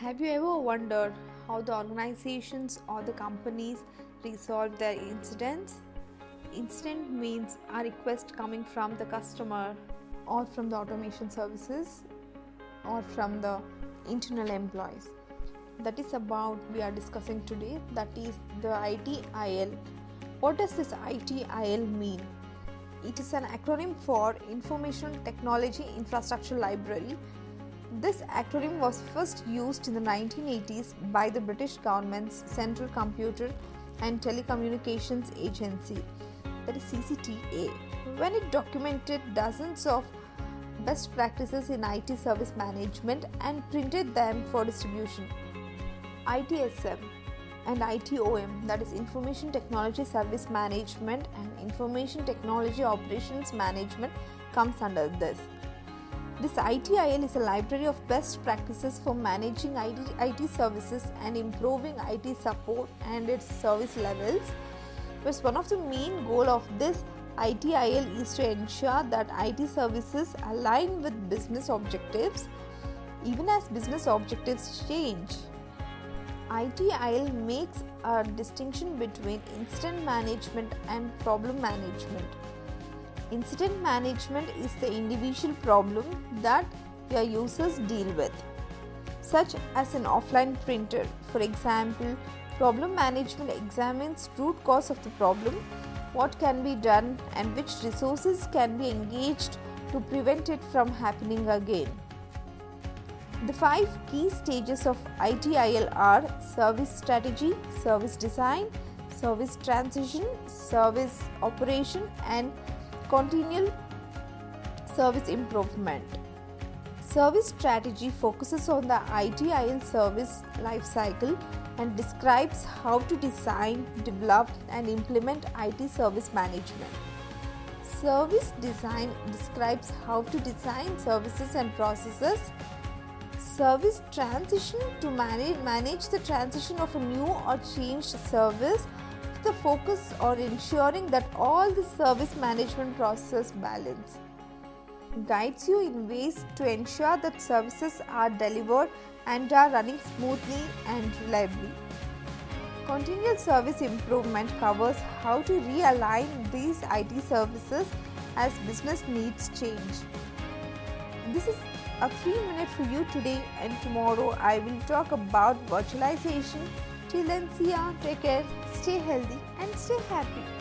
Have you ever wondered how the organizations or the companies resolve their incidents? Incident means a request coming from the customer or from the automation services or from the internal employees. That is about we are discussing today that is the ITIL. What does this ITIL mean? It is an acronym for Information Technology Infrastructure Library this acronym was first used in the 1980s by the British government's Central Computer and Telecommunications Agency, that is CCTA, when it documented dozens of best practices in IT service management and printed them for distribution. ITSM and ITOM, that is Information Technology Service Management and Information Technology Operations Management, comes under this. This ITIL is a library of best practices for managing IT, services and improving IT support and its service levels. Whereas one of the main goal of this ITIL is to ensure that IT services align with business objectives even as business objectives change. ITIL makes a distinction between incident management and problem management. Incident management is the individual problem that your users deal with, such as an offline printer. For example, problem management examines root cause of the problem, what can be done, and which resources can be engaged to prevent it from happening again. The five key stages of ITIL are service strategy, service design, service transition, service operation, and continual service improvement. Service strategy focuses on the ITIL service lifecycle and describes how to design, develop, and implement IT service management. Service design describes how to design services and processes. Service transition to manage, manage the transition of a new or changed service the focus on ensuring that all the service management process balance guides you in ways to ensure that services are delivered and are running smoothly and reliably. Continual service improvement covers how to realign these IT services as business needs change. This is a 3 minute for you today and tomorrow I will talk about virtualization Till then, see ya, take care, stay healthy, and stay happy.